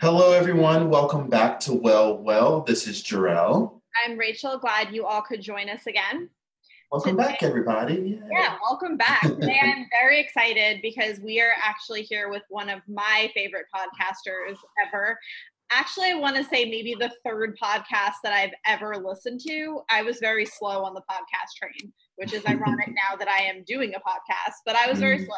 Hello, everyone. Welcome back to Well Well. This is Jor-El. I'm Rachel. Glad you all could join us again. Welcome Today- back, everybody. Yay. Yeah, welcome back. Today I'm very excited because we are actually here with one of my favorite podcasters ever. Actually, I want to say maybe the third podcast that I've ever listened to. I was very slow on the podcast train, which is ironic now that I am doing a podcast, but I was very Mm. slow.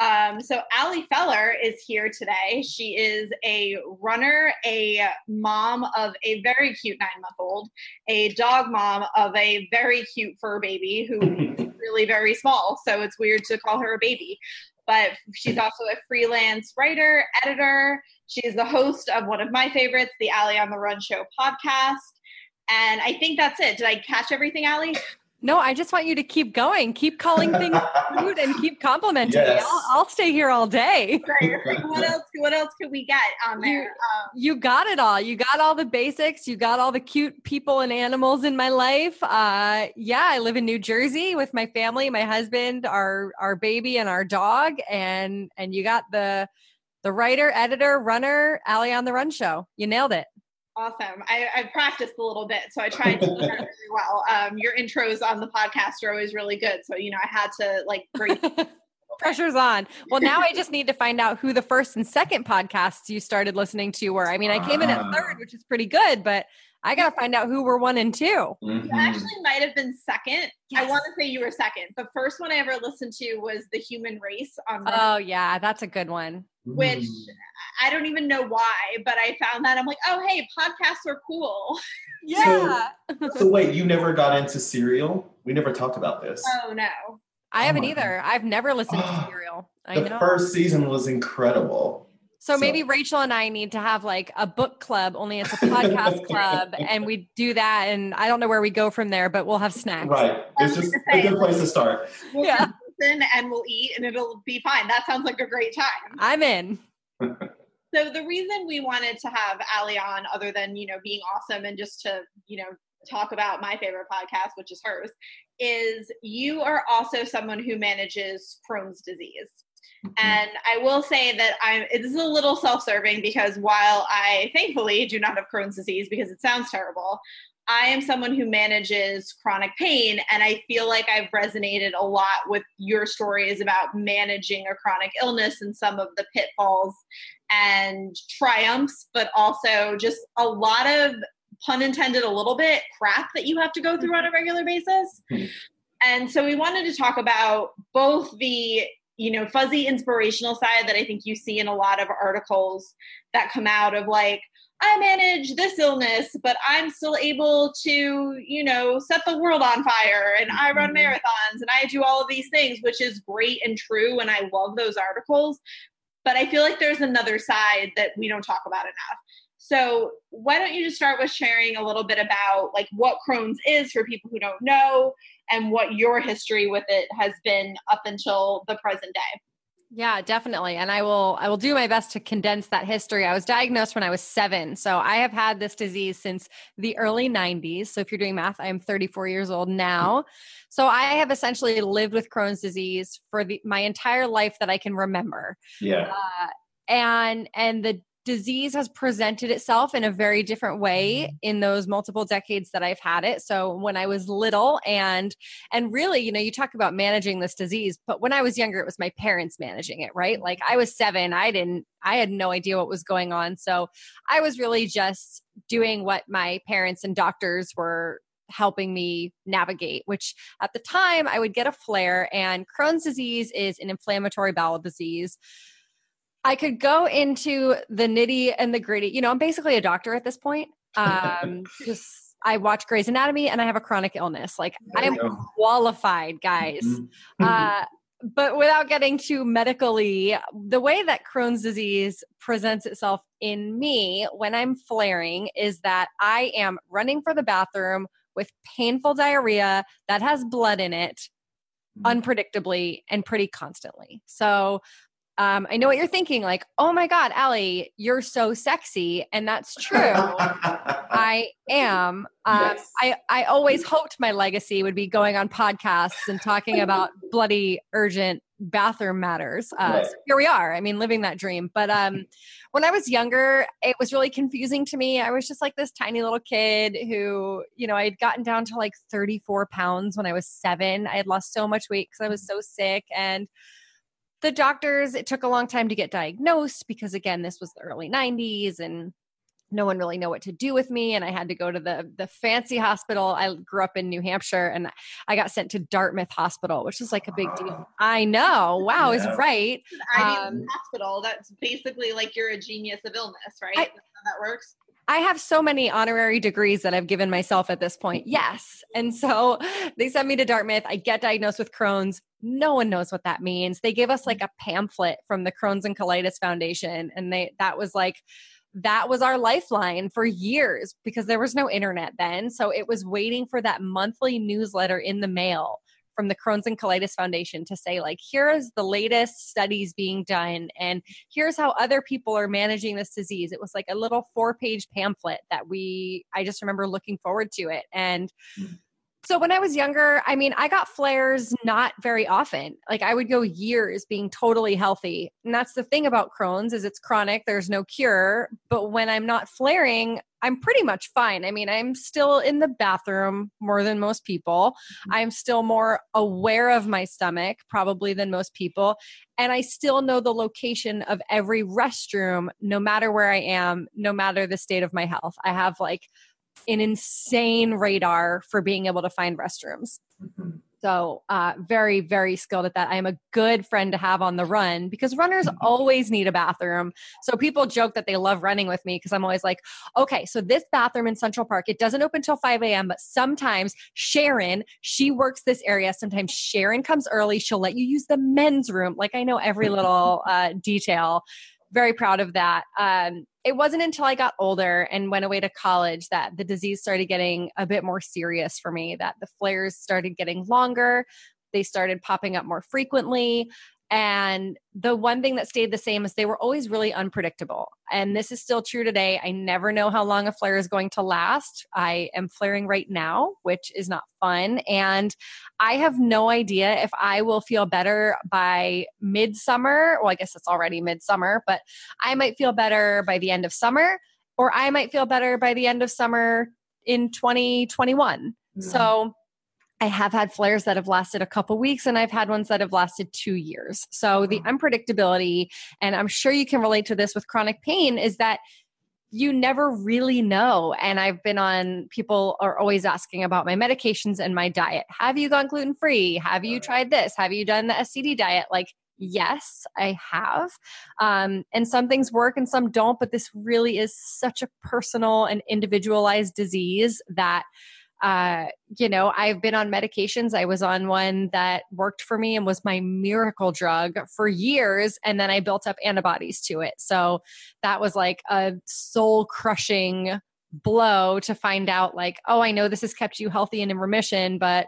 Um, so Ali Feller is here today. She is a runner, a mom of a very cute nine month old, a dog mom of a very cute fur baby who is really very small. So it's weird to call her a baby. But she's also a freelance writer, editor. She's the host of one of my favorites, the Ali on the Run Show podcast. And I think that's it. Did I catch everything, Ali? No, I just want you to keep going. Keep calling things food and keep complimenting Yes. me. I'll, I'll stay here all day. Great. Like, what else? What else could we get on there? Um, You got it all. You got all the basics. You got all the cute people and animals in my life. Uh, yeah, I live in New Jersey with my family, my husband, our our baby, and our dog. And and you got the the writer, editor, runner, Ali on the Run show. You nailed it. Awesome. I, I practiced a little bit, so I tried to do that really well. Um, your intros on the podcast are always really good, so you know I had to like breathe. Pressure's on. Well, now I just need to find out who the first and second podcasts you started listening to were. I mean, I came in at Ah. third, which is pretty good, but I got to find out who were one and two. Mhm. You actually might have been second. I want to say you were second. The first one I ever listened to was The Human Race on Oh, yeah, that's a good one. which Mm. I don't even know why, but I found that I'm like, oh hey, podcasts are cool. Yeah. So wait, you never got into Serial? We never talked about this. Oh no. I haven't Oh my either. I've never listened to Serial. I the know. first season was incredible. So so- maybe Rachel and I need to have like a book club, only it's a podcast club, and we do that. And I don't know where we go from there, but we'll have snacks. Right. It's just a good place to start. We'll Yeah. listen and we'll eat and it'll be fine. That sounds like a great time. I'm in. So the reason we wanted to have Ali on, other than you know being awesome and just to you know talk about my favorite podcast, which is hers, is you are also someone who manages Crohn's disease. And I will say that I'm. This is a little self-serving because while I thankfully do not have Crohn's disease because it sounds terrible, I am someone who manages chronic pain, and I feel like I've resonated a lot with your stories about managing a chronic illness and some of the pitfalls and triumphs, but also just a lot of pun intended, a little bit crap that you have to go through on a regular basis. Hmm. And so we wanted to talk about both the you know fuzzy inspirational side that I think you see in a lot of articles that come out of like I manage this illness, but I'm still able to, you know, set the world on fire and I run Mhm. marathons and I do all of these things, which is great and true. And I love those articles. But I feel like there's another side that we don't talk about enough. So why don't you just start with sharing a little bit about like what Crohn's is for people who don't know and what your history with it has been up until the present day. Yeah, definitely. And I will I will do my best to condense that history. I was diagnosed when I was 7. So I have had this disease since the early 90s. So if you're doing math, I am 34 years old now. So I have essentially lived with Crohn's disease for the, my entire life that I can remember. Yeah. Uh, and and the disease has presented itself in a very different way mm-hmm. in those multiple decades that I've had it. So when I was little and and really, you know, you talk about managing this disease, but when I was younger it was my parents managing it, right? Like I was 7, I didn't I had no idea what was going on. So I was really just doing what my parents and doctors were helping me navigate, which at the time I would get a flare and Crohn's disease is an inflammatory bowel disease. I could go into the nitty and the gritty. You know, I'm basically a doctor at this point. Um, just I watch Grey's Anatomy and I have a chronic illness. Like I am go. qualified, guys. Mhm. Uh, but without getting too medically, the way that Crohn's disease presents itself in me when I'm flaring is that I am running for the bathroom with painful diarrhea that has blood in it Mhm. unpredictably and pretty constantly. So um, I know what you're thinking like, oh my God, Ali, you're so sexy. And that's true. I am. Um, yes. I, I always hoped my legacy would be going on podcasts and talking about bloody urgent bathroom matters. Uh, so here we are. I mean, living that dream. But um, when I was younger, it was really confusing to me. I was just like this tiny little kid who, you know, I had gotten down to like 34 pounds when I was seven. I had lost so much weight because I was so sick. And the doctors, it took a long time to get diagnosed because, again, this was the early 90s and no one really know what to do with me and i had to go to the the fancy hospital i grew up in new hampshire and i got sent to dartmouth hospital which is like a big deal i know wow yeah. is right um, hospital that's basically like you're a genius of illness right I, that works I have so many honorary degrees that I've given myself at this point. Yes. And so they sent me to Dartmouth. I get diagnosed with Crohn's. No one knows what that means. They gave us like a pamphlet from the Crohn's and Colitis Foundation and they that was like that was our lifeline for years because there was no internet then. So it was waiting for that monthly newsletter in the mail from the Crohn's and Colitis Foundation to say, like, here's the latest studies being done, and here's how other people are managing this disease. It was like a little four page pamphlet that we, I just remember looking forward to it. And mm-hmm so when I was younger, I mean, I got flares not very often. Like I would go years being totally healthy. And that's the thing about Crohn's is it's chronic, there's no cure, but when I'm not flaring, I'm pretty much fine. I mean, I'm still in the bathroom more than most people. Mm-hmm. I'm still more aware of my stomach probably than most people, and I still know the location of every restroom no matter where I am, no matter the state of my health. I have like an insane radar for being able to find restrooms. Mm-hmm. So, uh, very, very skilled at that. I am a good friend to have on the run because runners mm-hmm. always need a bathroom. So, people joke that they love running with me because I'm always like, okay, so this bathroom in Central Park, it doesn't open till 5 a.m., but sometimes Sharon, she works this area. Sometimes Sharon comes early. She'll let you use the men's room. Like, I know every little uh, detail very proud of that. Um, it wasn't until I got older and went away to college that the disease started getting a bit more serious for me, that the flares started getting longer. They started popping up more frequently. And the one thing that stayed the same is they were always really unpredictable. And this is still true today. I never know how long a flare is going to last. I am flaring right now, which is not fun. And I have no idea if I will feel better by midsummer. Well, I guess it's already midsummer, but I might feel better by the end of summer, or I might feel better by the end of summer in 2021. Mm-hmm. So I have had flares that have lasted a couple weeks and I've had ones that have lasted two years. So the unpredictability, and I'm sure you can relate to this with chronic pain, is that you never really know. And I've been on, people are always asking about my medications and my diet. Have you gone gluten free? Have you tried this? Have you done the SCD diet? Like, yes, I have. Um, and some things work and some don't, but this really is such a personal and individualized disease that uh, you know, I've been on medications. I was on one that worked for me and was my miracle drug for years. And then I built up antibodies to it. So that was like a soul crushing blow to find out, like, oh, I know this has kept you healthy and in remission, but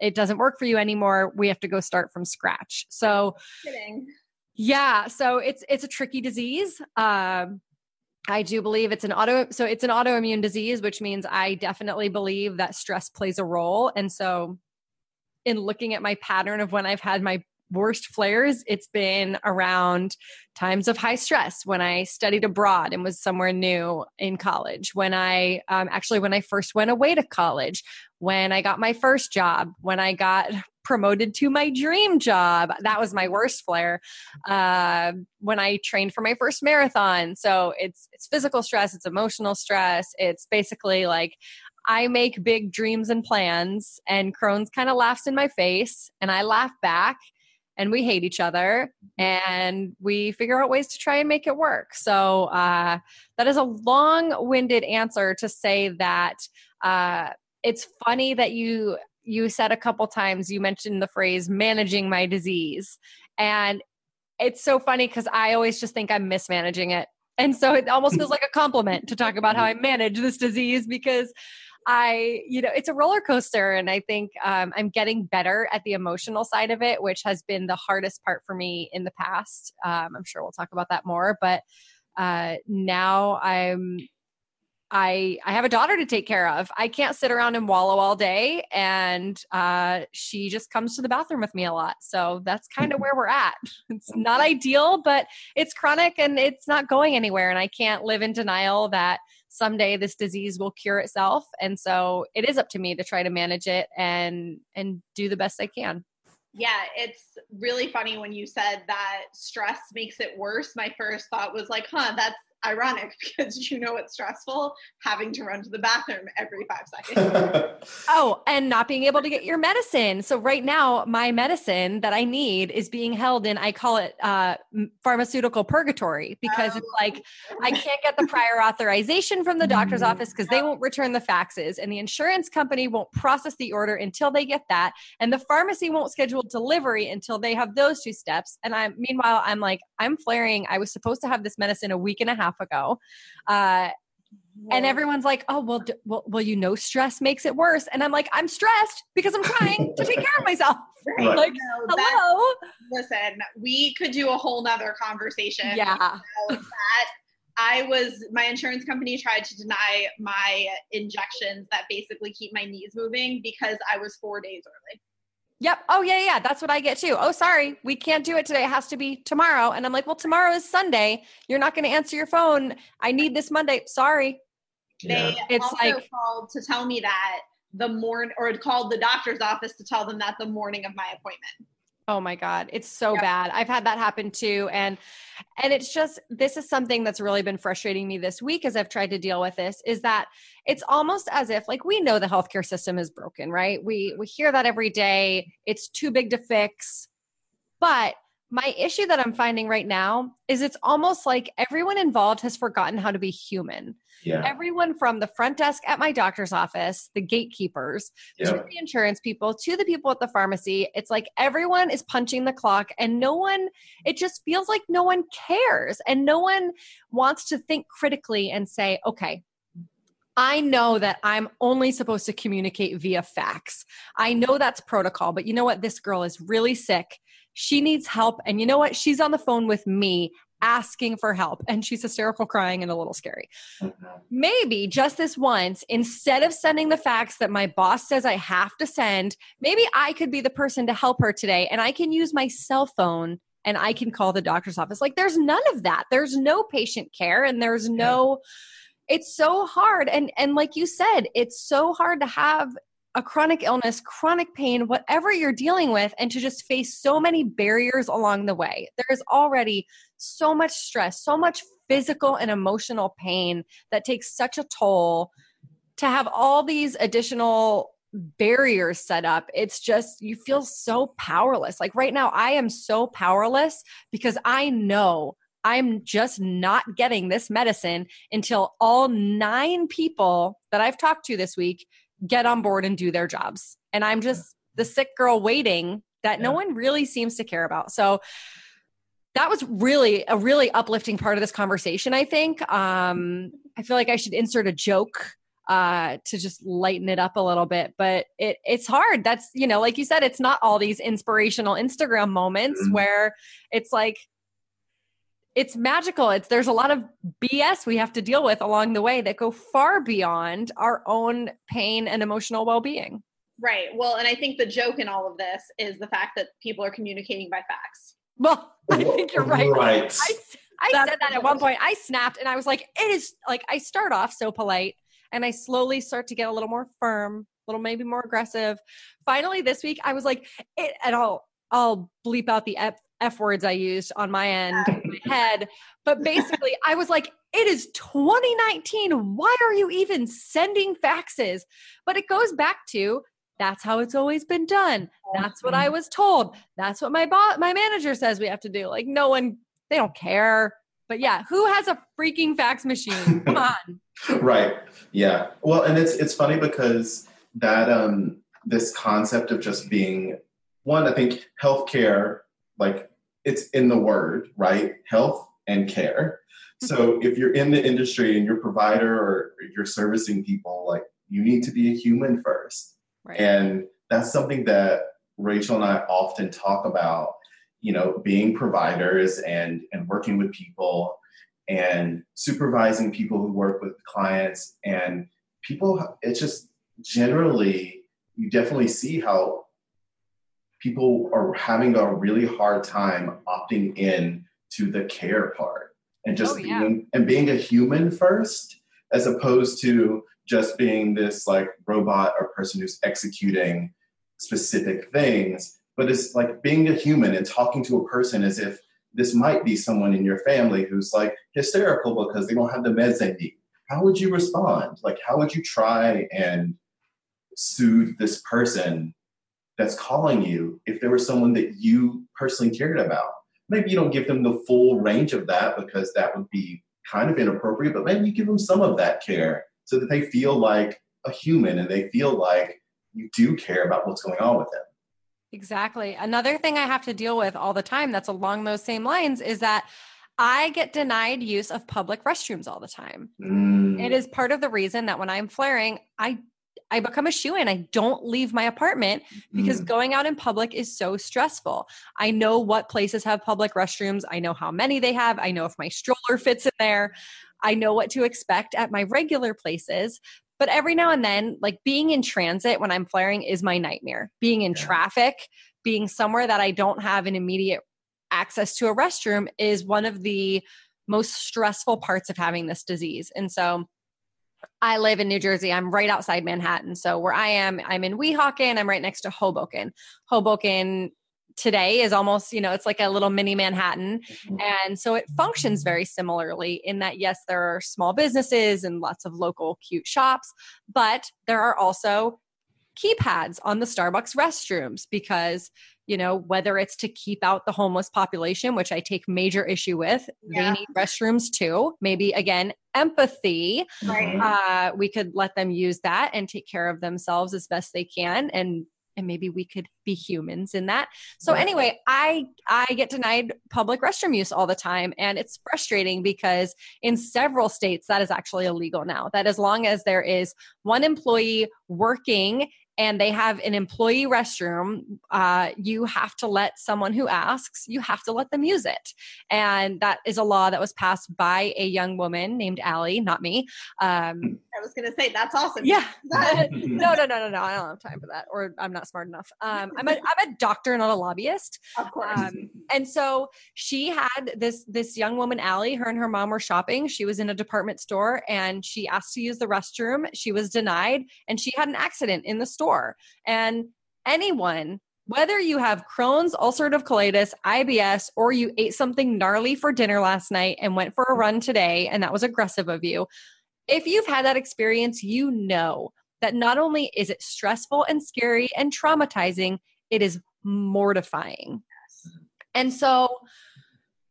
it doesn't work for you anymore. We have to go start from scratch. So, yeah, so it's it's a tricky disease. Um, I do believe it's an auto so it's an autoimmune disease which means I definitely believe that stress plays a role. And so in looking at my pattern of when I've had my worst flares it's been around times of high stress when I studied abroad and was somewhere new in college when I um, actually when I first went away to college when I got my first job when I got promoted to my dream job. That was my worst flare. Uh, when I trained for my first marathon. So it's it's physical stress, it's emotional stress. It's basically like I make big dreams and plans, and Crohn's kind of laughs in my face, and I laugh back, and we hate each other, and we figure out ways to try and make it work. So uh, that is a long-winded answer to say that. Uh, it's funny that you you said a couple times you mentioned the phrase managing my disease. And it's so funny because i always just think i'm mismanaging it. And so it almost feels like a compliment to talk about how i manage this disease because i you know it's a roller coaster and i think um, i'm getting better at the emotional side of it which has been the hardest part for me in the past. Um, i'm sure we'll talk about that more but uh, now i'm I I have a daughter to take care of. I can't sit around and wallow all day, and uh, she just comes to the bathroom with me a lot. So that's kind of where we're at. It's not ideal, but it's chronic and it's not going anywhere. And I can't live in denial that someday this disease will cure itself. And so it is up to me to try to manage it and and do the best I can. Yeah, it's really funny when you said that stress makes it worse. My first thought was like, huh, that's ironic because you know it's stressful having to run to the bathroom every five seconds. oh, and not being able to get your medicine. So right now, my medicine that I need is being held in, I call it uh, pharmaceutical purgatory because oh. it's like I can't get the prior authorization from the doctor's mm-hmm. office because they won't return the faxes and the insurance company won't process the order until they get that. And the pharmacy won't schedule delivery until they have those two steps. And I'm, meanwhile, I'm like, I'm flaring. I was supposed to have this medicine a week and a half half ago. Uh, and everyone's like, "Oh, well, d- well, well, you know, stress makes it worse." And I'm like, "I'm stressed because I'm trying to take care of myself." Right. Like, no, hello. Listen, we could do a whole nother conversation. Yeah. that I was my insurance company tried to deny my injections that basically keep my knees moving because I was four days early. Yep. Oh, yeah, yeah. That's what I get too. Oh, sorry. We can't do it today. It has to be tomorrow. And I'm like, well, tomorrow is Sunday. You're not going to answer your phone. I need this Monday. Sorry. They it's also like, called to tell me that the morning or called the doctor's office to tell them that the morning of my appointment. Oh my god, it's so yep. bad. I've had that happen too and and it's just this is something that's really been frustrating me this week as I've tried to deal with this is that it's almost as if like we know the healthcare system is broken, right? We we hear that every day. It's too big to fix. But my issue that I'm finding right now is it's almost like everyone involved has forgotten how to be human. Yeah. Everyone from the front desk at my doctor's office, the gatekeepers, yeah. to the insurance people, to the people at the pharmacy, it's like everyone is punching the clock and no one, it just feels like no one cares and no one wants to think critically and say, okay, I know that I'm only supposed to communicate via fax. I know that's protocol, but you know what? This girl is really sick she needs help. And you know what? She's on the phone with me asking for help and she's hysterical crying and a little scary. Mm-hmm. Maybe just this once, instead of sending the facts that my boss says I have to send, maybe I could be the person to help her today and I can use my cell phone and I can call the doctor's office. Like there's none of that. There's no patient care and there's no it's so hard and and like you said, it's so hard to have a chronic illness, chronic pain, whatever you're dealing with, and to just face so many barriers along the way. There is already so much stress, so much physical and emotional pain that takes such a toll. To have all these additional barriers set up, it's just, you feel so powerless. Like right now, I am so powerless because I know I'm just not getting this medicine until all nine people that I've talked to this week get on board and do their jobs. And I'm just the sick girl waiting that yeah. no one really seems to care about. So that was really a really uplifting part of this conversation, I think. Um, I feel like I should insert a joke uh, to just lighten it up a little bit. But it it's hard. That's you know, like you said, it's not all these inspirational Instagram moments mm-hmm. where it's like it's magical. It's there's a lot of BS we have to deal with along the way that go far beyond our own pain and emotional well-being. Right. Well, and I think the joke in all of this is the fact that people are communicating by fax. Well, I think you're right. Right. I, I said that at one point. I snapped and I was like, it is like I start off so polite and I slowly start to get a little more firm, a little maybe more aggressive. Finally, this week I was like, it, and I'll I'll bleep out the F, F words I used on my end, my head. But basically, I was like, it is 2019. Why are you even sending faxes? But it goes back to that's how it's always been done. That's what I was told. That's what my boss, my manager says we have to do. Like, no one, they don't care. But yeah, who has a freaking fax machine? Come on. right. Yeah. Well, and it's it's funny because that um this concept of just being one, I think healthcare like it's in the word, right? Health and care. So mm-hmm. if you're in the industry and you're provider or you're servicing people, like you need to be a human first. Right. And that's something that Rachel and I often talk about, you know, being providers and and working with people and supervising people who work with clients and people it's just generally you definitely see how people are having a really hard time opting in to the care part and just Oh, yeah. being and being a human first as opposed to just being this like robot or person who's executing specific things. But it's like being a human and talking to a person as if this might be someone in your family who's like hysterical because they don't have the meds they need. How would you respond? Like how would you try and soothe this person that's calling you if there was someone that you personally cared about maybe you don't give them the full range of that because that would be kind of inappropriate but maybe you give them some of that care so that they feel like a human and they feel like you do care about what's going on with them Exactly. Another thing I have to deal with all the time that's along those same lines is that I get denied use of public restrooms all the time. Mm. It is part of the reason that when I'm flaring, I I become a shoe in. I don't leave my apartment because Mm. going out in public is so stressful. I know what places have public restrooms. I know how many they have. I know if my stroller fits in there. I know what to expect at my regular places. But every now and then, like being in transit when I'm flaring is my nightmare. Being in Yeah. traffic, being somewhere that I don't have an immediate access to a restroom is one of the most stressful parts of having this disease. And so I live in New Jersey. I'm right outside Manhattan. So where I am, I'm in Weehawken. I'm right next to Hoboken. Hoboken today is almost, you know, it's like a little mini Manhattan. Mm-hmm. And so it functions very similarly in that, yes, there are small businesses and lots of local cute shops, but there are also keypads on the Starbucks restrooms because, you know, whether it's to keep out the homeless population, which I take major issue with, Yeah. they need restrooms too. Maybe again, empathy. Right. Uh, we could let them use that and take care of themselves as best they can. And and maybe we could be humans in that. So Right. anyway, I I get denied public restroom use all the time and it's frustrating because in several states that is actually illegal now. That as long as there is one employee working and they have an employee restroom, uh, you have to let someone who asks, you have to let them use it. And that is a law that was passed by a young woman named Allie, not me. Um, I was gonna say that's awesome. yeah. no, no, no, no, no. I don't have time for that, or I'm not smart enough. Um, I'm a I'm a doctor, not a lobbyist. of course. Um, and so she had this this young woman, Allie. Her and her mom were shopping. She was in a department store, and she asked to use the restroom. She was denied, and she had an accident in the store. And anyone, whether you have Crohn's, ulcerative colitis, IBS, or you ate something gnarly for dinner last night and went for a run today, and that was aggressive of you. If you've had that experience, you know that not only is it stressful and scary and traumatizing, it is mortifying. And so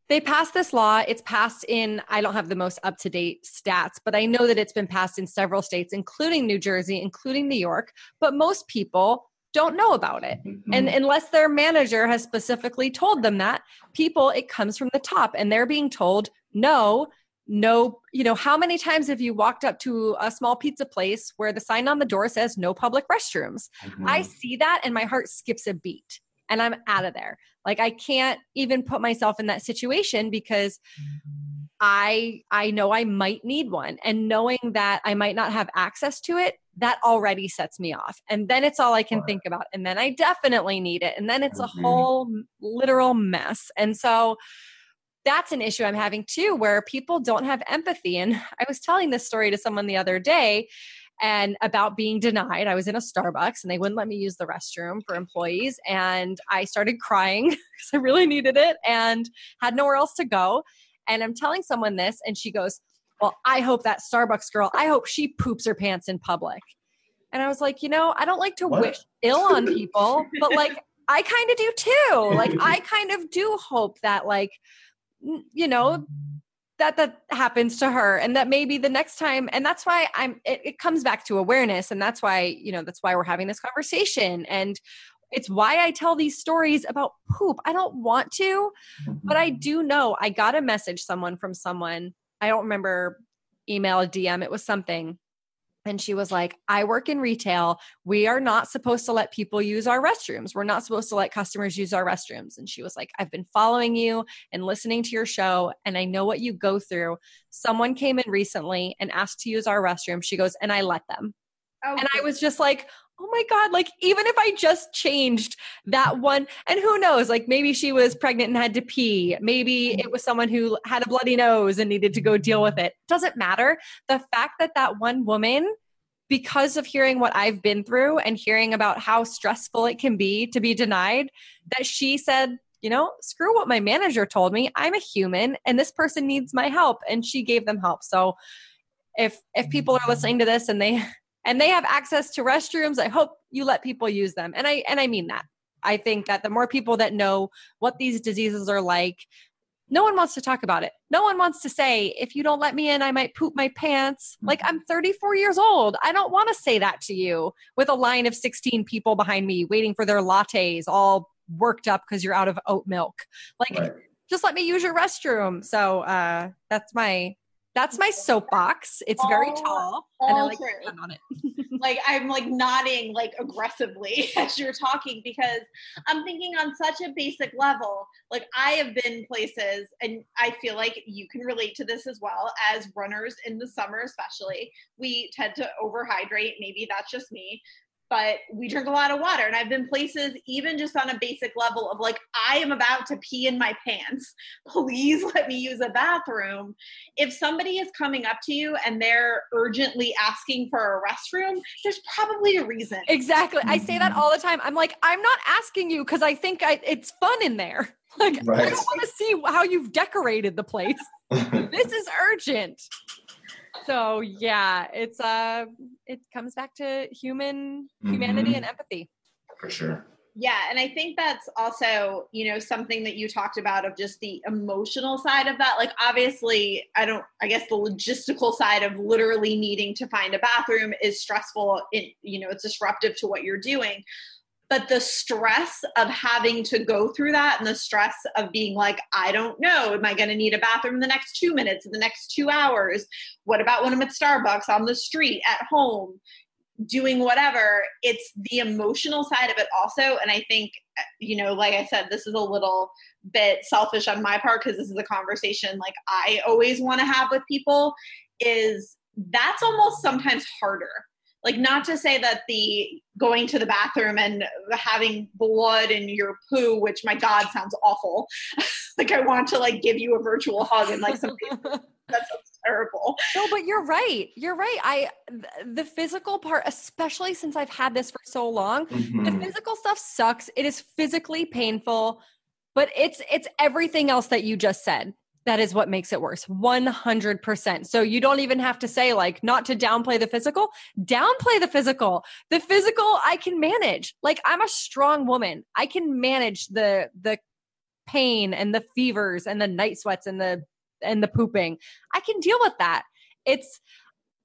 they passed this law. It's passed in, I don't have the most up to date stats, but I know that it's been passed in several states, including New Jersey, including New York. But most people don't know about it. And Mhm. unless their manager has specifically told them that, people, it comes from the top and they're being told, no, no, you know, how many times have you walked up to a small pizza place where the sign on the door says no public restrooms? Mhm. I see that and my heart skips a beat and I'm out of there. Like I can't even put myself in that situation because I I know I might need one and knowing that I might not have access to it that already sets me off. And then it's all I can think about and then I definitely need it and then it's a whole literal mess. And so that's an issue I'm having too where people don't have empathy and I was telling this story to someone the other day and about being denied. I was in a Starbucks and they wouldn't let me use the restroom for employees. And I started crying because I really needed it and had nowhere else to go. And I'm telling someone this, and she goes, Well, I hope that Starbucks girl, I hope she poops her pants in public. And I was like, You know, I don't like to What? wish ill on people, but like, I kind of do too. Like, I kind of do hope that, like, you know, that that happens to her and that maybe the next time and that's why i'm it, it comes back to awareness and that's why you know that's why we're having this conversation. And it's why i tell these stories about poop. I don't want to mm-hmm. but i do know i got a message someone from someone i don't remember email dm it was something and she was like, I work in retail. We are not supposed to let people use our restrooms. We're not supposed to let customers use our restrooms. And she was like, I've been following you and listening to your show, and I know what you go through. Someone came in recently and asked to use our restroom. She goes, and I let them. Oh, and I was just like, oh my God, like even if I just changed that one, and who knows, like maybe she was pregnant and had to pee. Maybe mm-hmm. it was someone who had a bloody nose and needed to go deal with it. Doesn't matter. The fact that that one woman, because of hearing what I've been through and hearing about how stressful it can be to be denied, that she said, you know, screw what my manager told me. I'm a human and this person needs my help. And she gave them help. So if if mm-hmm. people are listening to this and they and they have access to restrooms. I hope you let people use them. And i and i mean that. I think that the more people that know what these diseases are like no one wants to talk about it. No one wants to say if you don't let me in i might poop my pants. Like i'm 34 years old. I don't want to say that to you with a line of 16 people behind me waiting for their lattes all worked up because you're out of oat milk. Like right. just let me use your restroom. So uh that's my that's my soapbox. It's very tall, and I like on it. like I'm like nodding like aggressively as you're talking because I'm thinking on such a basic level. Like I have been places, and I feel like you can relate to this as well as runners in the summer, especially. We tend to overhydrate. Maybe that's just me but we drink a lot of water. And I've been places, even just on a basic level, of like, I am about to pee in my pants. Please let me use a bathroom. If somebody is coming up to you and they're urgently asking for a restroom, there's probably a reason. Exactly. I say that mm-hmm. all the time. I'm like, I'm not asking you because I think I, it's fun in there. Like, right. I want to see how you've decorated the place. this is urgent so yeah it's uh it comes back to human humanity mm-hmm. and empathy. For sure. Yeah and i think that's also you know something that you talked about of just the emotional side of that. Like obviously i don't i guess the logistical side of literally needing to find a bathroom is stressful it you know it's disruptive to what you're doing but the stress of having to go through that and the stress of being like i don't know. Am i going to need a bathroom in the next two minutes in the next two hours? What about when i'm at starbucks on the street at home doing whatever? It's the emotional side of it also and i think you know like i said this is a little bit selfish on my part because this is a conversation like i always want to have with people is that's almost sometimes harder like not to say that the going to the bathroom and having blood in your poo which my god sounds awful. Like i want to like give you a virtual hug and like something that sounds terrible. No but you're right. You're right. I the physical part especially since i've had this for so long mm-hmm. the physical stuff sucks. It is physically painful but it's it's everything else that you just said that is what makes it worse 100% so you don't even have to say like not to downplay the physical downplay the physical. The physical i can manage. Like i'm a strong woman. I can manage the the pain and the fevers and the night sweats and the and the pooping. I can deal with that. It's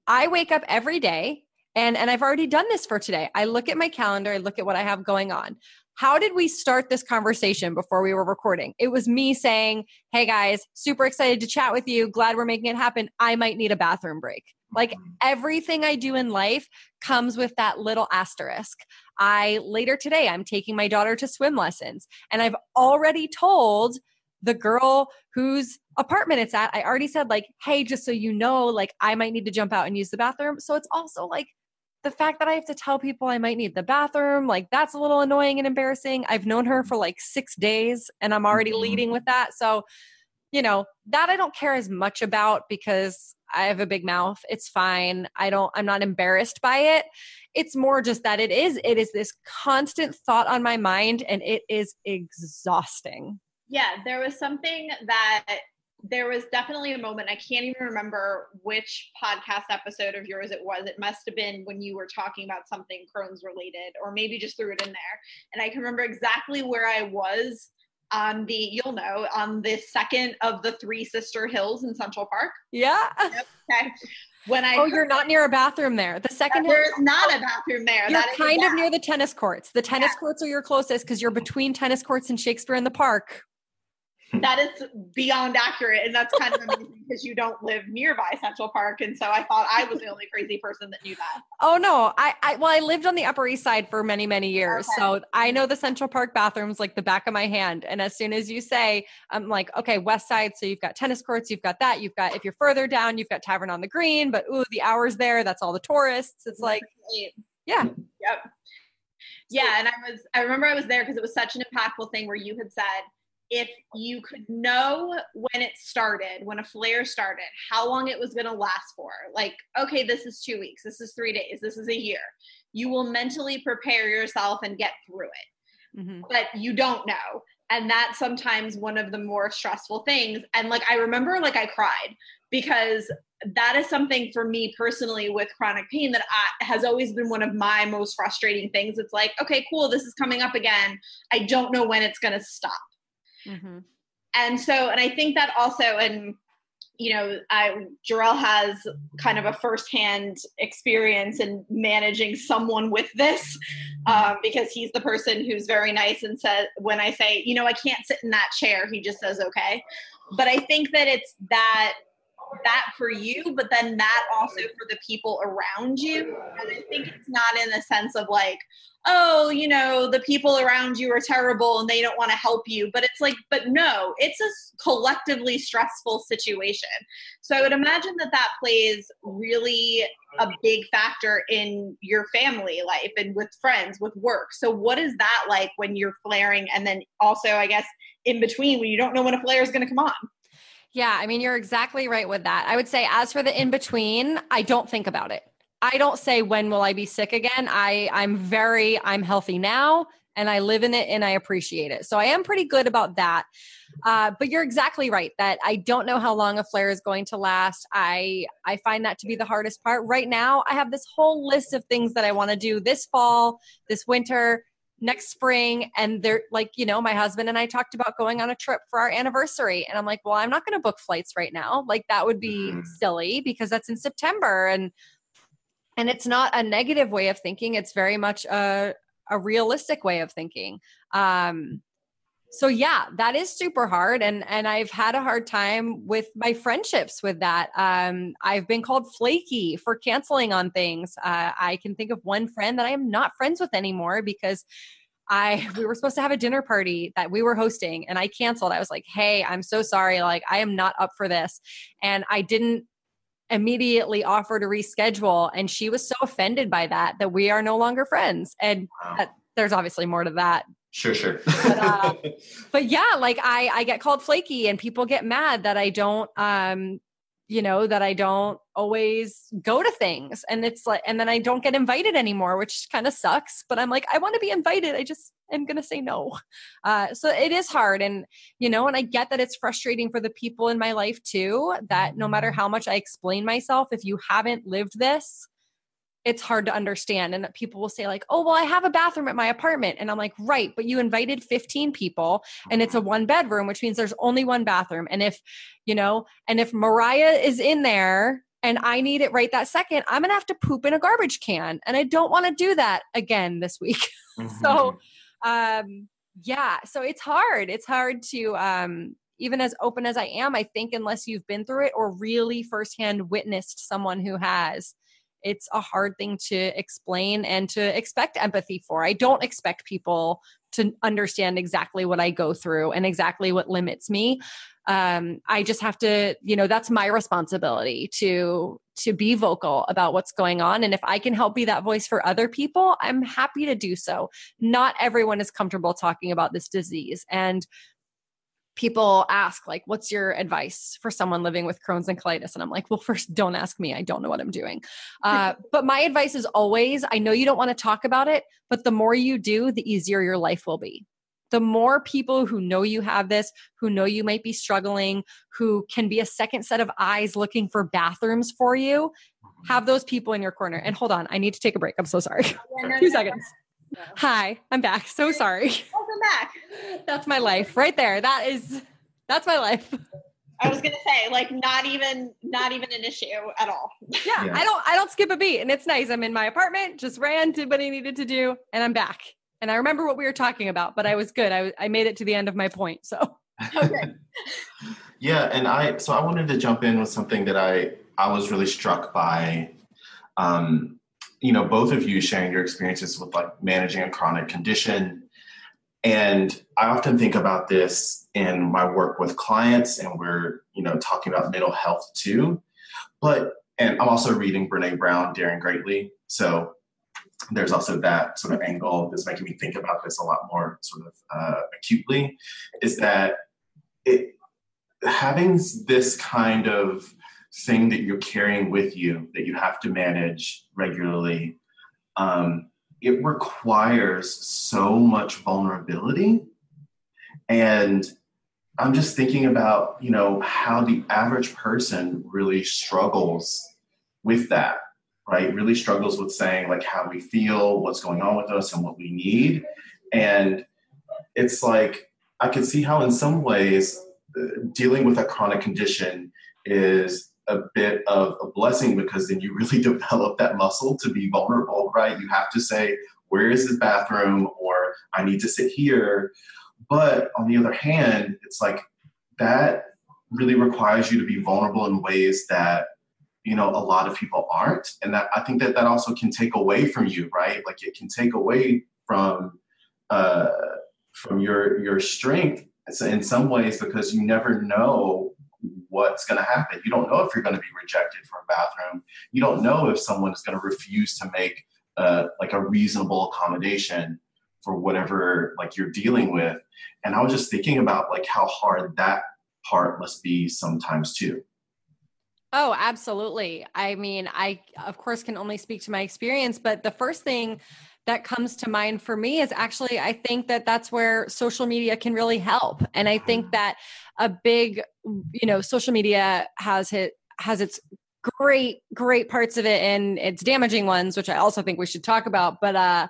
i wake up every day and and I've already done this for today. I look at my calendar, I look at what I have going on. How did we start this conversation before we were recording? It was me saying, Hey guys, super excited to chat with you. Glad we're making it happen. I might need a bathroom break. Like mm-hmm. everything I do in life comes with that little asterisk. I later today, I'm taking my daughter to swim lessons, and I've already told the girl whose apartment it's at, I already said, like, hey, just so you know, like, I might need to jump out and use the bathroom. So it's also like, the fact that I have to tell people I might need the bathroom, like that's a little annoying and embarrassing. I've known her for like six days and I'm already mm-hmm. leading with that. So, you know, that I don't care as much about because I have a big mouth. It's fine. I don't, I'm not embarrassed by it. It's more just that it is, it is this constant thought on my mind and it is exhausting. Yeah, there was something that there was definitely a moment i can't even remember which podcast episode of yours it was it must have been when you were talking about something crohn's related or maybe just threw it in there and i can remember exactly where i was on the you'll know on the second of the three sister hills in central park yeah yep. okay when I oh, you're not near a bathroom there. The second there's not a bathroom there. You're kind of near the tennis courts. The tennis yeah. courts are your closest because you're between tennis courts and Shakespeare in the Park. That is beyond accurate and that's kind of amazing because you don't live nearby central park and so i thought i was the only crazy person that knew that. Oh no. I, I well i lived on the upper east side for many many years okay. so i know the central park bathrooms like the back of my hand and as soon as you say i'm like okay west side so you've got tennis courts you've got that you've got if you're further down you've got tavern on the green but ooh the hours there that's all the tourists. It's like yeah. Yep. Yeah and i was i remember i was there because it was such an impactful thing where you had said if you could know when it started, when a flare started, how long it was going to last for, like, okay, this is two weeks, this is three days, this is a year, you will mentally prepare yourself and get through it. Mm-hmm. But you don't know. And that's sometimes one of the more stressful things. And like, I remember, like, I cried because that is something for me personally with chronic pain that I, has always been one of my most frustrating things. It's like, okay, cool, this is coming up again. I don't know when it's going to stop Mm-hmm. And so, and I think that also, and you know, I, Jor-El has kind of a firsthand experience in managing someone with this um, because he's the person who's very nice and says, when I say, you know, I can't sit in that chair, he just says, okay. But I think that it's that that for you, but then that also for the people around you. And I think it's not in the sense of like, oh, you know, the people around you are terrible and they don't want to help you. But it's like, but no, it's a collectively stressful situation. So I would imagine that that plays really a big factor in your family life and with friends, with work. So what is that like when you're flaring? And then also, I guess, in between when you don't know when a flare is going to come on? Yeah, I mean, you're exactly right with that. I would say, as for the in between, I don't think about it. I don't say when will I be sick again. I I'm very I'm healthy now and I live in it and I appreciate it. So I am pretty good about that. Uh, but you're exactly right that I don't know how long a flare is going to last. I I find that to be the hardest part. Right now, I have this whole list of things that I want to do this fall, this winter, next spring and they're like you know my husband and i talked about going on a trip for our anniversary and i'm like well i'm not going to book flights right now like that would be mm-hmm. silly because that's in september and and it's not a negative way of thinking it's very much a, a realistic way of thinking um, so yeah that is super hard and and i've had a hard time with my friendships with that um, i've been called flaky for canceling on things uh, i can think of one friend that i am not friends with anymore because I we were supposed to have a dinner party that we were hosting and I canceled. I was like, "Hey, I'm so sorry. Like I am not up for this." And I didn't immediately offer to reschedule and she was so offended by that that we are no longer friends and wow. that, there's obviously more to that sure sure. But, uh, but, yeah like i i get called flaky and people get mad that i don't um you know that i don't always go to things. And it's like and then i don't get invited anymore which kind of sucks. But i'm like i want to be invited. I just am going to say no. Uh, so it is hard. And you know and i get that it's frustrating for the people in my life too that no matter how much i explain myself if you haven't lived this it's hard to understand. And that people will say like oh well i have a bathroom at my apartment. And i'm like right but you invited 15 people and it's a one bedroom which means there's only one bathroom. And if you know and if mariah is in there and i need it right that second i'm gonna have to poop in a garbage can. And i don't want to do that again this week. Mm-hmm. so um yeah so it's hard. It's hard to um even as open as i am i think unless you've been through it or really firsthand witnessed someone who has it's a hard thing to explain and to expect empathy for. I don't expect people to understand exactly what I go through and exactly what limits me. Um, I just have to, you know, that's my responsibility to to be vocal about what's going on. And if I can help be that voice for other people, I'm happy to do so. Not everyone is comfortable talking about this disease. And people ask like what's your advice for someone living with crohn's and colitis? And i'm like well first don't ask me. I don't know what i'm doing. Uh, but my advice is always i know you don't want to talk about it but the more you do the easier your life will be. The more people who know you have this who know you might be struggling who can be a second set of eyes looking for bathrooms for you have those people in your corner. And hold on i need to take a break. I'm so sorry. Yeah, no, two no, seconds Hi, I'm back. So sorry. Welcome back. That's my life right there. That is that's my life. I was gonna say, like, not even not even an issue at all. Yeah, yeah, I don't I don't skip a beat, and it's nice. I'm in my apartment, just ran, did what I needed to do, and I'm back. And I remember what we were talking about, but I was good. I I made it to the end of my point. So Okay. yeah, and I so I wanted to jump in with something that I I was really struck by. Um, you know, both of you sharing your experiences with like managing a chronic condition. And I often think about this in my work with clients, and we're, you know, talking about mental health too. But, and I'm also reading Brene Brown, Daring Greatly. So there's also that sort of angle that's making me think about this a lot more sort of uh, acutely is that it having this kind of thing that you're carrying with you that you have to manage regularly um, it requires so much vulnerability. And i'm just thinking about you know how the average person really struggles with that right? Really struggles with saying like how we feel what's going on with us and what we need. And it's like i can see how in some ways uh, dealing with a chronic condition is a bit of a blessing because then you really develop that muscle to be vulnerable, right? You have to say, where is the bathroom? Or I need to sit here. But on the other hand, it's like that really requires you to be vulnerable in ways that you know a lot of people aren't and that i think that that also can take away from you right like it can take away from uh from your your strength in some ways because you never know what's going to happen. You don't know if you're going to be rejected from a bathroom. You don't know if someone is going to refuse to make uh, like a reasonable accommodation for whatever like you're dealing with. And I was just thinking about like how hard that part must be sometimes too. Oh, absolutely. I mean, I of course can only speak to my experience, but the first thing that comes to mind for me is actually I think that that's where social media can really help. And I think mm-hmm. that a big you know, social media has hit has its great great parts of it and its damaging ones, which I also think we should talk about, but uh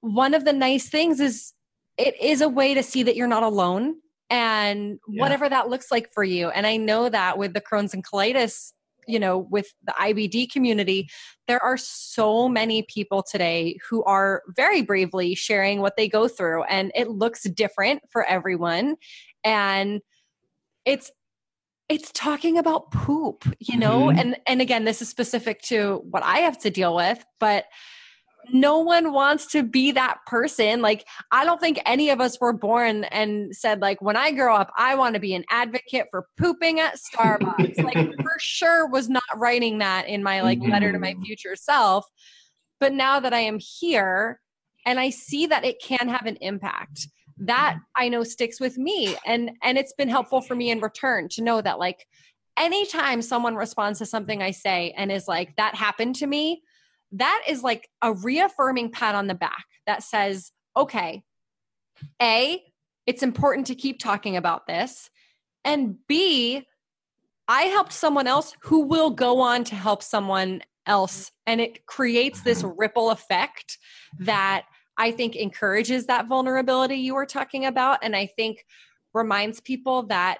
one of the nice things is it is a way to see that you're not alone and yeah. whatever that looks like for you. And I know that with the Crohn's and colitis you know with the IBD community there are so many people today who are very bravely sharing what they go through and it looks different for everyone and it's it's talking about poop you know mm-hmm. and and again this is specific to what i have to deal with but no one wants to be that person. Like, I don't think any of us were born and said, like, when I grow up, I want to be an advocate for pooping at Starbucks. like, for sure was not writing that in my like letter to my mm-hmm. future self. But now that I am here and I see that it can have an impact, that I know sticks with me. And and it's been helpful for me in return to know that like anytime someone responds to something I say and is like, that happened to me that is like a reaffirming pat on the back that says, okay, A, it's important to keep talking about this. And B, I helped someone else who will go on to help someone else. And it creates this mm-hmm. ripple effect that I think encourages that vulnerability you were talking about. And I think reminds people that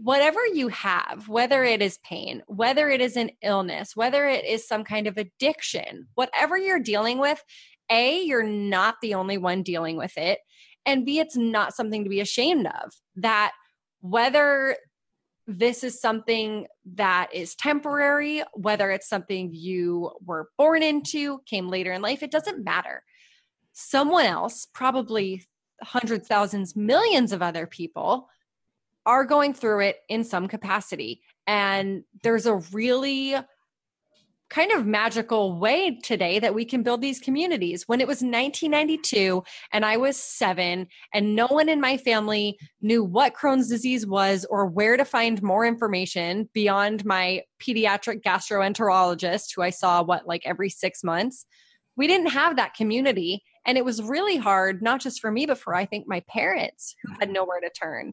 whatever you have, whether it is pain, whether it is an illness, whether it is some kind of addiction, whatever you're dealing with, A, you're not the only one dealing with it. And B, it's not something to be ashamed of. That whether this is something that is temporary, whether it's something you were born into, came later in life, it doesn't matter. Someone else, probably hundreds, thousands, millions of other people, are going through it in some capacity. And there's a really kind of magical way today that we can build these communities. When it was 1992 and I was seven, and no one in my family knew what Crohn's disease was or where to find more information beyond my pediatric gastroenterologist, who I saw what, like every six months, we didn't have that community. And it was really hard, not just for me, but for I think my parents who had nowhere to turn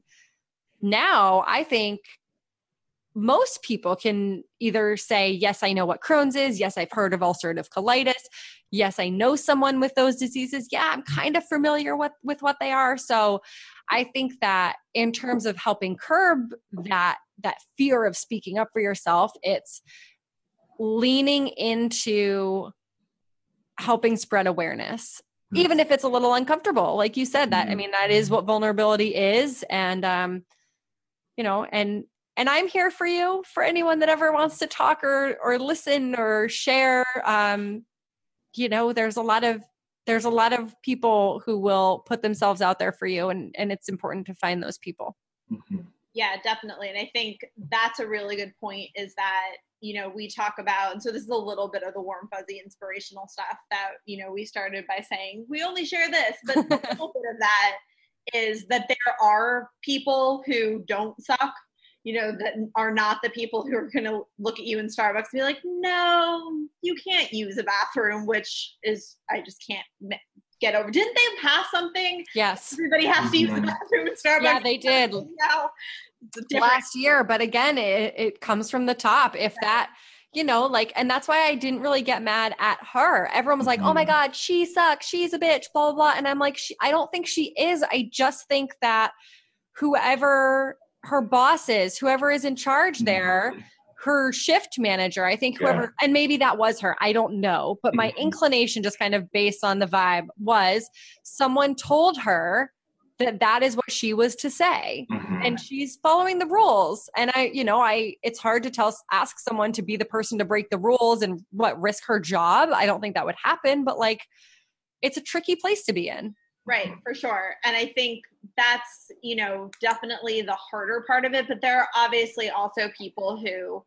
now I think most people can either say, Yes, I know what Crohn's is. Yes, I've heard of ulcerative colitis. Yes, I know someone with those diseases. Yeah, I'm kind of familiar with, with what they are. So I think that in terms of helping curb that that fear of speaking up for yourself, it's leaning into helping spread awareness even if it's a little uncomfortable like you said that i mean that is what vulnerability is and um you know and and i'm here for you for anyone that ever wants to talk or or listen or share. Um you know there's a lot of there's a lot of people who will put themselves out there for you and and it's important to find those people. Mm-hmm. yeah definitely. And i think that's a really good point is that you know we talk about and so this is a little bit of the warm fuzzy inspirational stuff that you know we started by saying we only share this but a little bit of that is that there are people who don't suck you know that are not the people who are going to look at you in starbucks and be like no you can't use a bathroom which is i just can't get over. Didn't they pass something? Yes. Everybody has to use the mm-hmm. bathroom in starbucks. Yeah they did. Now last year but again it, it comes from the top. If that you know like and that's why i didn't really get mad at her everyone was like mm-hmm. oh my mm-hmm. god she sucks she's a bitch blah blah blah and i'm like she, i don't think she is i just think that whoever her boss is whoever is in charge there mm-hmm. her shift manager i think whoever yeah. and maybe that was her i don't know but my inclination just kind of based on the vibe was someone told her that that is what she was to say. Mm-hmm. and she's following the rules. And i you know i it's hard to tell ask someone to be the person to break the rules and what risk her job. I don't think that would happen but like it's a tricky place to be in. Right for sure. And i think that's you know definitely the harder part of it but there are obviously also people who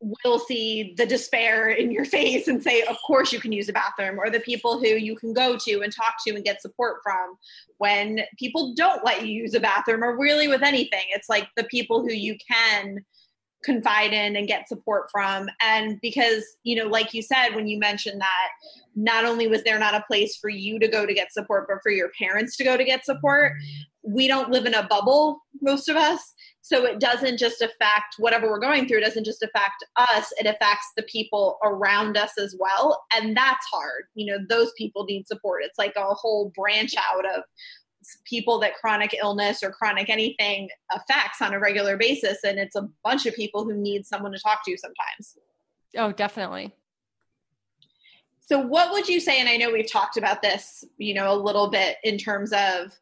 will see the despair in your face and say, Of course, you can use a bathroom, or the people who you can go to and talk to and get support from when people don't let you use a bathroom, or really with anything. It's like the people who you can confide in and get support from. And because, you know, like you said, when you mentioned that not only was there not a place for you to go to get support, but for your parents to go to get support, we don't live in a bubble, most of us. So it doesn't just affect whatever we're going through, it doesn't just affect us, it affects the people around us as well. And that's hard. You know, those people need support. It's like a whole branch out of people that chronic illness or chronic anything affects on a regular basis. And it's a bunch of people who need someone to talk to sometimes. Oh, definitely. So, what would you say? And I know we've talked about this, you know, a little bit in terms of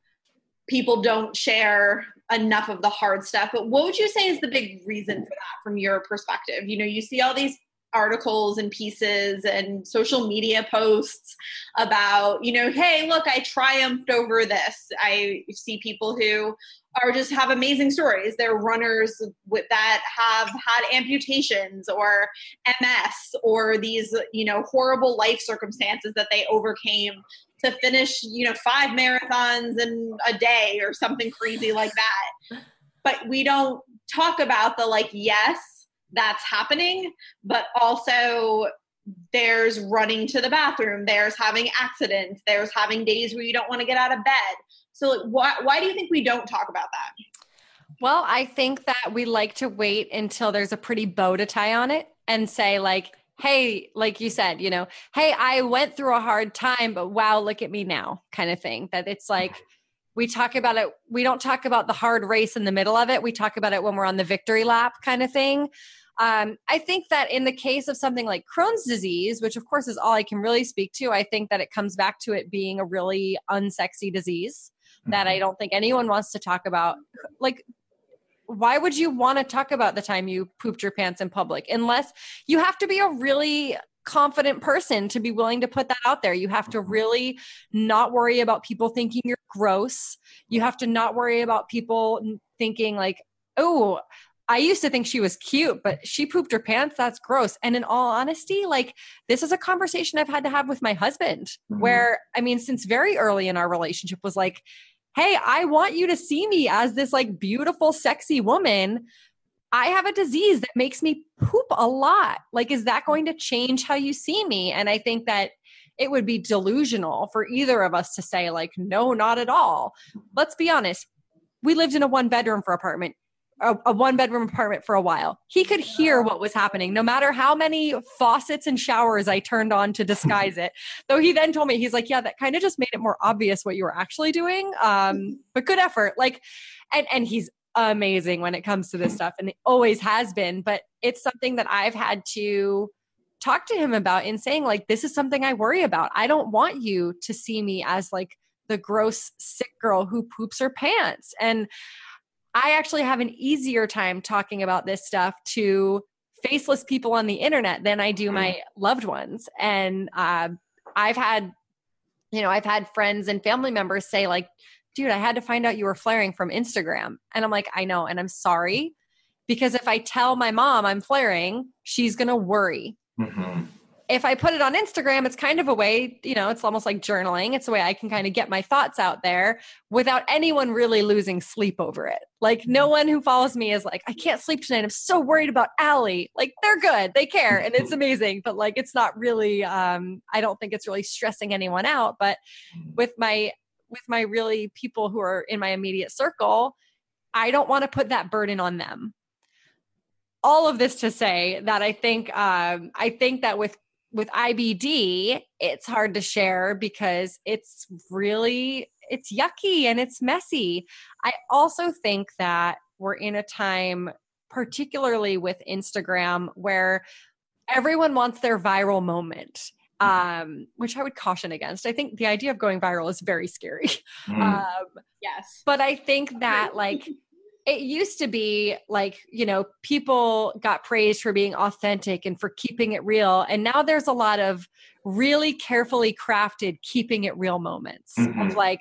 people don't share enough of the hard stuff. But what would you say is the big reason for that from your perspective? You know, you see all these articles and pieces and social media posts about, you know, hey, look, I triumphed over this. I see people who are just have amazing stories. They're runners with that have had amputations or MS or these, you know, horrible life circumstances that they overcame to finish, you know, five marathons in a day or something crazy like that. But we don't talk about the like, yes, that's happening, but also there's running to the bathroom, there's having accidents, there's having days where you don't want to get out of bed. So why why do you think we don't talk about that? Well, I think that we like to wait until there's a pretty bow to tie on it and say like, hey, like you said, you know, hey, I went through a hard time, but wow, look at me now, kind of thing. That it's like we talk about it, we don't talk about the hard race in the middle of it. We talk about it when we're on the victory lap kind of thing. Um, I think that in the case of something like Crohn's disease, which of course is all I can really speak to, I think that it comes back to it being a really unsexy disease that I mm-hmm. don't think anyone wants to talk about. Like why would you want to talk about the time you pooped your pants in public unless you have to be a really confident person to be willing to put that out there. You have to mm-hmm. really not worry about people thinking you're gross. You have to not worry about people thinking like, "Oh, I used to think she was cute, but she pooped her pants. That's gross." And in all honesty, like this is a conversation I've had to have with my husband mm-hmm. where I mean, since very early in our relationship was like, hey, I want you to see me as this like beautiful, sexy woman. I have a disease that makes me poop a lot. Like, is that going to change how you see me? And I think that it would be delusional for either of us to say, like, no, not at all. Let's be honest. We lived in a one bedroom for apartment a, a one bedroom apartment for a while. He could hear what was happening, no matter how many faucets and showers I turned on to disguise it. Though he then told me, he's like, yeah, that kind of just made it more obvious what you were actually doing. Um, but good effort. Like, and, and he's amazing when it comes to this stuff and it always has been, but it's something that I've had to talk to him about in saying like this is something I worry about. I don't want you to see me as like the gross sick girl who poops her pants. And I actually have an easier time talking about this stuff to faceless people on the internet than I do my mm-hmm. loved ones. And uh, I've had, you know, I've had friends and family members say, like, dude, I had to find out you were flaring from Instagram. And I'm like, I know. And I'm sorry. Because if I tell my mom I'm flaring, she's going to worry. Mm-hmm if I put it on Instagram, it's kind of a way, you know, it's almost like journaling. It's a way I can kind of get my thoughts out there without anyone really losing sleep over it. Like, no mm-hmm. one who follows me is like, I can't sleep tonight. I'm so worried about Ali. Like, they're good. They care and it's amazing. But like, it's not really, um, I don't think it's really stressing anyone out. But mm-hmm. with my, with my really people who are in my immediate circle, I don't want to put that burden on them all of this to say that I think um, I think that with with IBD, it's hard to share because it's really it's yucky and it's messy. I also think that we're in a time particularly with Instagram where everyone wants their viral moment. Um, which I would caution against. I think the idea of going viral is very scary. Mm. Um, yes. But I think that like it used to be like you know people got praised for being authentic and for keeping it real and now there's a lot of really carefully crafted keeping it real moments mm-hmm. of like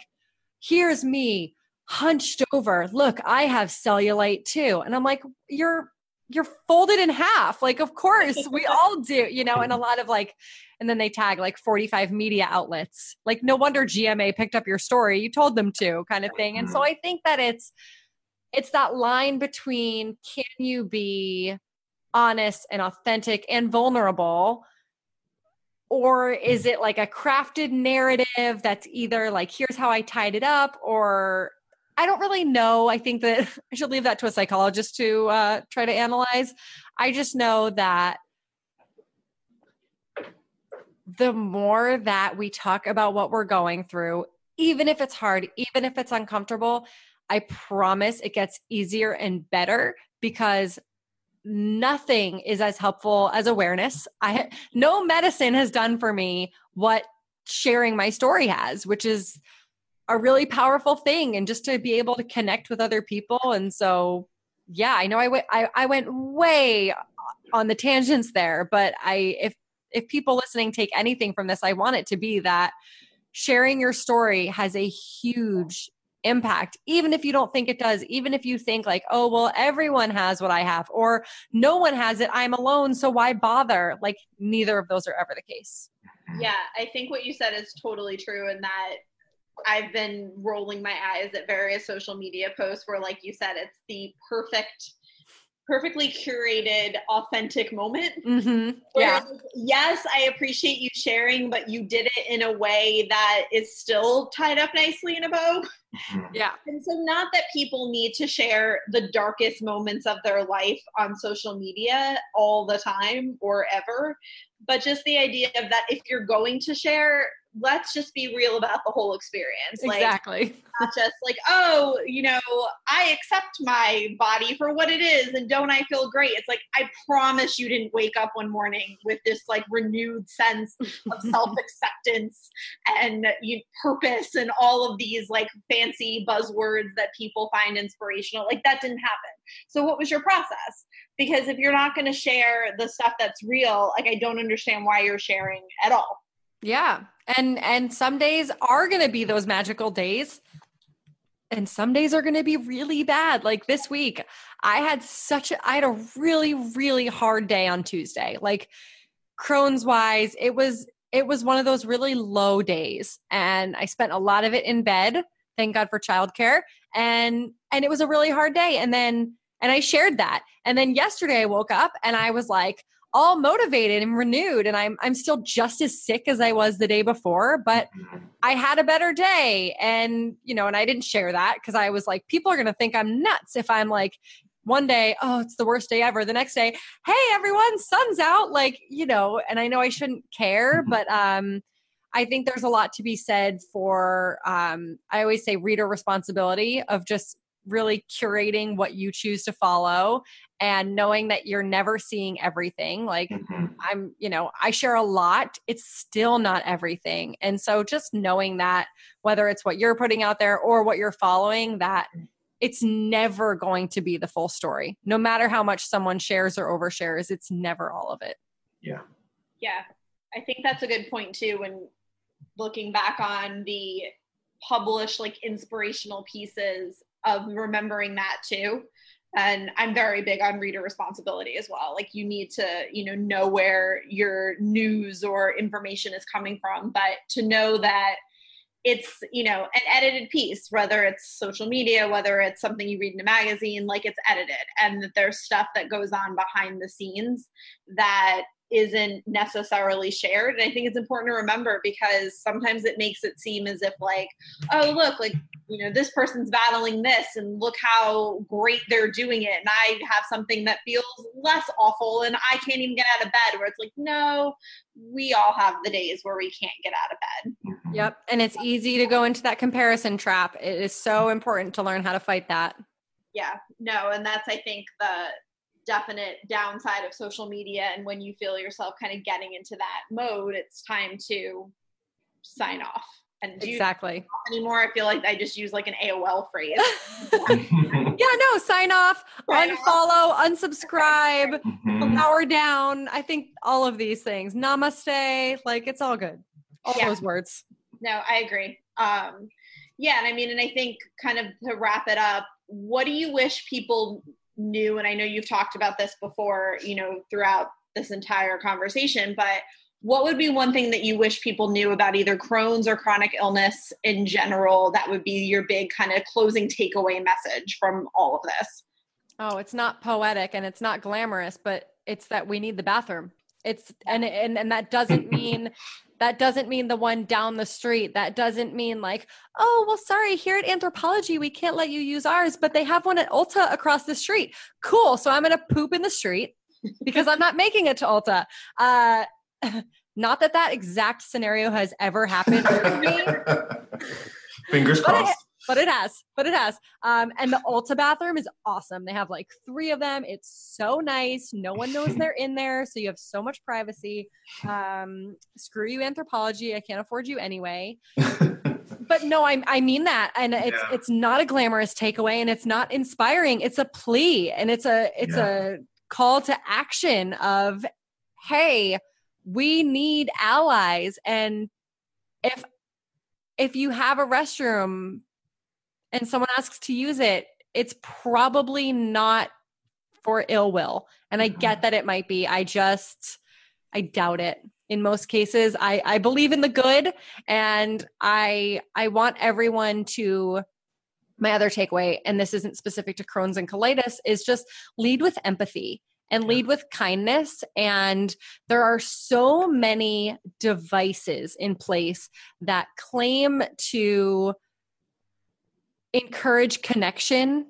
here's me hunched over. Look i have cellulite too. And i'm like you're you're folded in half. Like of course we all do you know and a lot of like and then they tag like 45 media outlets. Like no wonder gma picked up your story. You told them to kind of thing. And so mm-hmm. i think that it's it's that line between can you be honest and authentic and vulnerable? Or is it like a crafted narrative that's either like here's how i tied it up or i don't really know. I think that i should leave that to a psychologist to uh, try to analyze. I just know that the more that we talk about what we're going through even if it's hard even if it's uncomfortable I promise it gets easier and better because nothing is as helpful as awareness. I no medicine has done for me what sharing my story has, which is a really powerful thing and just to be able to connect with other people and so yeah, I know I went I, I went way on the tangents there, but I if if people listening take anything from this, I want it to be that sharing your story has a huge impact, even if you don't think it does, even if you think like, oh, well, everyone has what I have, or no one has it, I'm alone, so why bother? Like, neither of those are ever the case. Yeah, I think what you said is totally true, and that I've been rolling my eyes at various social media posts where, like you said, it's the perfect perfectly curated, authentic moment. Mm-hmm. Yeah. Yes, I appreciate you sharing, but you did it in a way that is still tied up nicely in a bow. Mm-hmm. Yeah. And so, not that people need to share the darkest moments of their life on social media all the time or ever, but just the idea of that if you're going to share, let's just be real about the whole experience. Exactly. Like, not just like, oh, you know, I accept my body for what it is and don't I feel great? It's like, I promise you didn't wake up one morning with this like renewed sense of self acceptance and you, purpose and all of these like fancy buzzwords that people find inspirational. Like, that didn't happen. So, what was your process? Because if you're not going to share the stuff that's real, like, I don't understand why you're sharing at all. Yeah. And and some days are going to be those magical days and some days are going to be really bad. Like this week, I had such a I had a really really hard day on Tuesday. Like Crohn's wise, it was it was one of those really low days and I spent a lot of it in bed. Thank God for childcare. And and it was a really hard day and then and I shared that. And then yesterday I woke up and I was like, all motivated and renewed and I'm I'm still just as sick as I was the day before, but mm-hmm. I had a better day and you know, and I didn't share that cuz I was like people are going to think I'm nuts if I'm like one day, oh, it's the worst day ever. The next day, hey everyone, sun's out like, you know, and I know I shouldn't care, mm-hmm. but um I think there's a lot to be said for um I always say reader responsibility of just really curating what you choose to follow and knowing that you're never seeing everything. Like mm-hmm. i'm you know i share a lot it's still not everything. And so just knowing that whether it's what you're putting out there or what you're following that it's never going to be the full story. No matter how much someone shares or overshares it's never all of it. Yeah. Yeah. I think that's a good point too when looking back on the published like inspirational pieces of remembering that too. And i'm very big on reader responsibility as well. Like you need to you know know where your news or information is coming from. But to know that it's you know an edited piece whether it's social media whether it's something you read in a magazine like it's edited. And that there's stuff that goes on behind the scenes that isn't necessarily shared. And I think it's important to remember because sometimes it makes it seem as if, like, oh, look, like, you know, this person's battling this and look how great they're doing it. And I have something that feels less awful and I can't even get out of bed. Where it's like, no, we all have the days where we can't get out of bed. Mm-hmm. Yep. And it's easy to go into that comparison trap. It is so important to learn how to fight that. Yeah, no, and that's I think the definite downside of social media and when you feel yourself kind of getting into that mode it's time to sign off. And exactly. anymore? I feel like i just use like an aol phrase. Yeah no sign off sign unfollow off. unsubscribe mm-hmm. power down. I think all of these things. Namaste. Like it's all good. All yeah. those words. No i agree. Um yeah and i mean and i think kind of to wrap it up what do you wish people knew and i know you've talked about this before you know throughout this entire conversation but what would be one thing that you wish people knew about either crohn's or chronic illness in general that would be your big kind of closing takeaway message from all of this? Oh it's not poetic and it's not glamorous but it's that we need the bathroom it's and and, and that doesn't mean that doesn't mean the one down the street. That doesn't mean like, oh, well, sorry, here at Anthropologie, we can't let you use ours, but they have one at Ulta across the street. Cool. So I'm going to poop in the street because I'm not making it to Ulta. Uh, not that that exact scenario has ever happened to me. Fingers crossed but it has, but it has. Um, and the Ulta bathroom is awesome. They have like three of them. It's so nice. No one knows they're in there, so you have so much privacy. Um, screw you, Anthropologie. I can't afford you anyway. but no, I, I mean that, and it's yeah. it's not a glamorous takeaway, and it's not inspiring. It's a plea, and it's a it's yeah. a call to action of, hey, we need allies, and if if you have a restroom and someone asks to use it, it's probably not for ill will. And I get mm-hmm. that it might be. I just, I doubt it. In most cases, I, I believe in the good and I I want everyone to my other takeaway, and this isn't specific to Crohn's and colitis, is just lead with empathy and lead with kindness. And there are so many devices in place that claim to encourage connection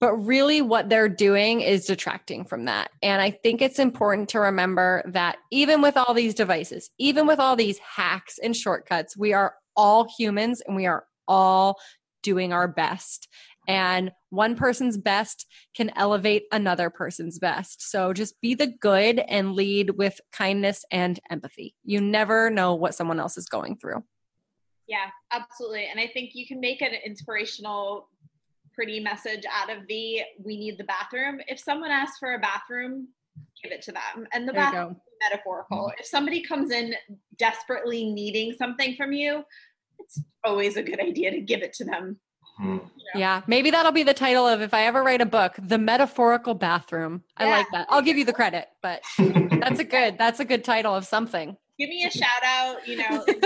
but really what they're doing is detracting from that and i think it's important to remember that even with all these devices even with all these hacks and shortcuts we are all humans and we are all doing our best and one person's best can elevate another person's best. So just be the good and lead with kindness and empathy. You never know what someone else is going through. Yeah, absolutely. And I think you can make an inspirational, pretty message out of the we need the bathroom. If someone asks for a bathroom, give it to them. And the there bathroom metaphorical. Mm-hmm. If somebody comes in desperately needing something from you, it's always a good idea to give it to them. Mm-hmm. Yeah, maybe that'll be the title of if I ever write a book, The Metaphorical Bathroom. I yeah. like that. I'll give you the credit, but that's a good that's a good title of something give me a shout out, you know,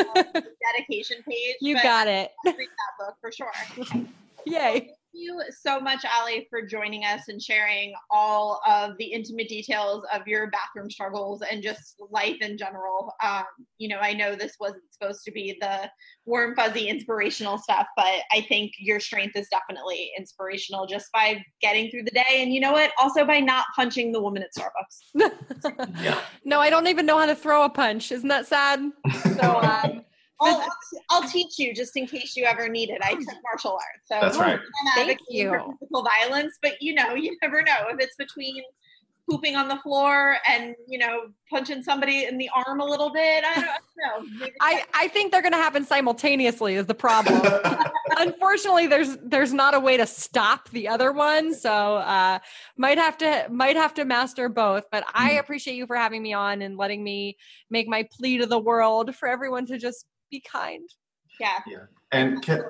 dedication page. You got it. read that book for sure. Yay you so much, Ali, for joining us and sharing all of the intimate details of your bathroom struggles and just life in general. Um, you know, I know this wasn't supposed to be the warm, fuzzy, inspirational stuff, but I think your strength is definitely inspirational just by getting through the day. And you know what? Also by not punching the woman at Starbucks. yeah. No, I don't even know how to throw a punch. Isn't that sad? So, um, I'll, I'll, teach you just in case you ever need it. I took martial arts, so that's right. I'm Thank you. For physical violence, but you know, you never know if it's between pooping on the floor and you know punching somebody in the arm a little bit i don't know i i think they're going to happen simultaneously is the problem unfortunately there's there's not a way to stop the other one so uh might have to might have to master both but i mm. appreciate you for having me on and letting me make my plea to the world for everyone to just be kind yeah yeah and can,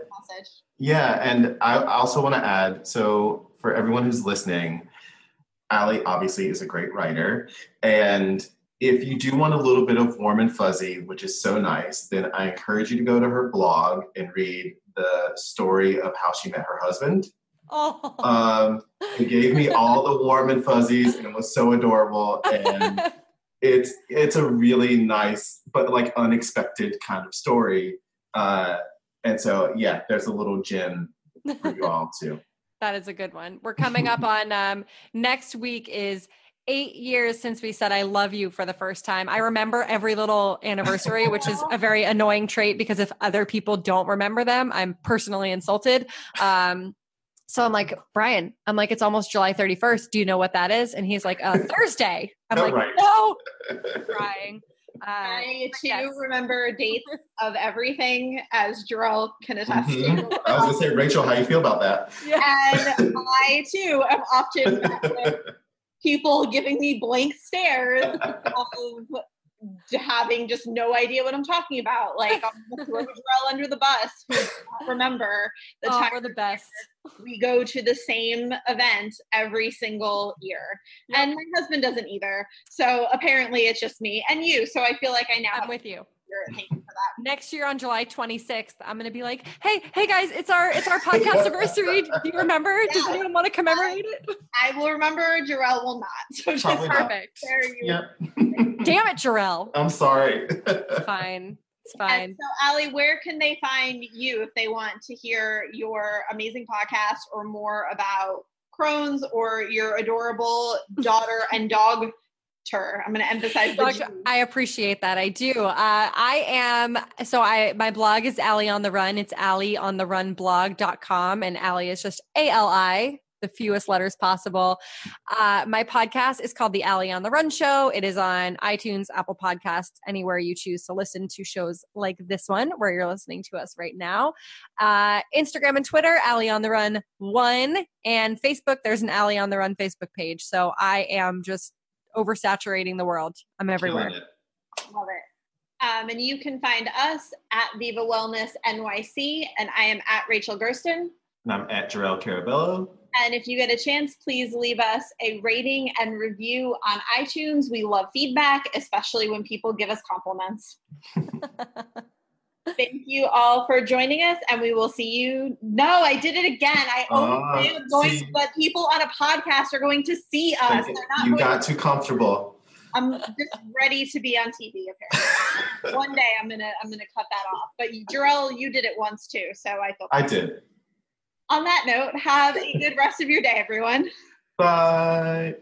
yeah and i also want to add so for everyone who's listening Ali obviously is a great writer. And if you do want a little bit of warm and fuzzy, which is so nice, then I encourage you to go to her blog and read the story of how she met her husband. Oh. Um, it gave me all the warm and fuzzies, and it was so adorable. And it's it's a really nice but like unexpected kind of story. Uh, and so yeah, there's a little gem for you all too. That is a good one. We're coming up on um, next week is eight years since we said I love you for the first time. I remember every little anniversary, which is a very annoying trait because if other people don't remember them, I'm personally insulted. Um, so I'm like, Brian, I'm like, it's almost July 31st. Do you know what that is? And he's like, uh, Thursday. I'm like, right. no, crying. Uh, I too yes. remember dates of everything, as Jor-El can attest mm-hmm. to. I was gonna say, Rachel, how you feel about that? And I too am often with people giving me blank stares of having just no idea what I'm talking about. Like throwing Jor-El under the bus who remember the oh, time we're the best. We go to the same event every single year. Yep. And my husband doesn't either. So apparently it's just me and you. So I feel like I now I'm with you. Thank you for that. Next year on July 26th, I'm going to be like, "Hey, hey guys, it's our it's our podcast anniversary. Do you remember? Yeah. Does anyone want to commemorate it?" I will remember. Jor-El will not. So just perfect. Yep. Damn it, Jor-El. I'm sorry. fine. It's fine. And so, Ali, where can they find you if they want to hear your amazing podcast or more about Crohn's or your adorable daughter and dog I'm going to emphasize. I appreciate that. I do. Uh, I am. So I, my blog is Ali on the run. It's Ali on the run blog.com. And Ali is just A-L-I, the fewest letters possible. Uh, my podcast is called the Ali on the Run Show. It is on iTunes, Apple Podcasts, anywhere you choose to listen to shows like this one, where you're listening to us right now. Uh, Instagram and Twitter, Ali on the Run one, and Facebook. There's an Ali on the Run Facebook page. So I am just oversaturating the world. I'm everywhere. Love it. Um, and you can find us at Viva Wellness NYC, and I am at Rachel Gersten. And I'm at Jor-El Caraballo. And if you get a chance, please leave us a rating and review on iTunes. We love feedback, especially when people give us compliments. Thank you all for joining us, and we will see you. No, I did it again. I only uh, going, see, but people on a podcast are going to see us. you got to, too comfortable. I'm just ready to be on TV. Apparently, one day I'm gonna I'm gonna cut that off. But Jor-El, you did it once too, so I thought I did. On that note, have a good rest of your day, everyone. Bye.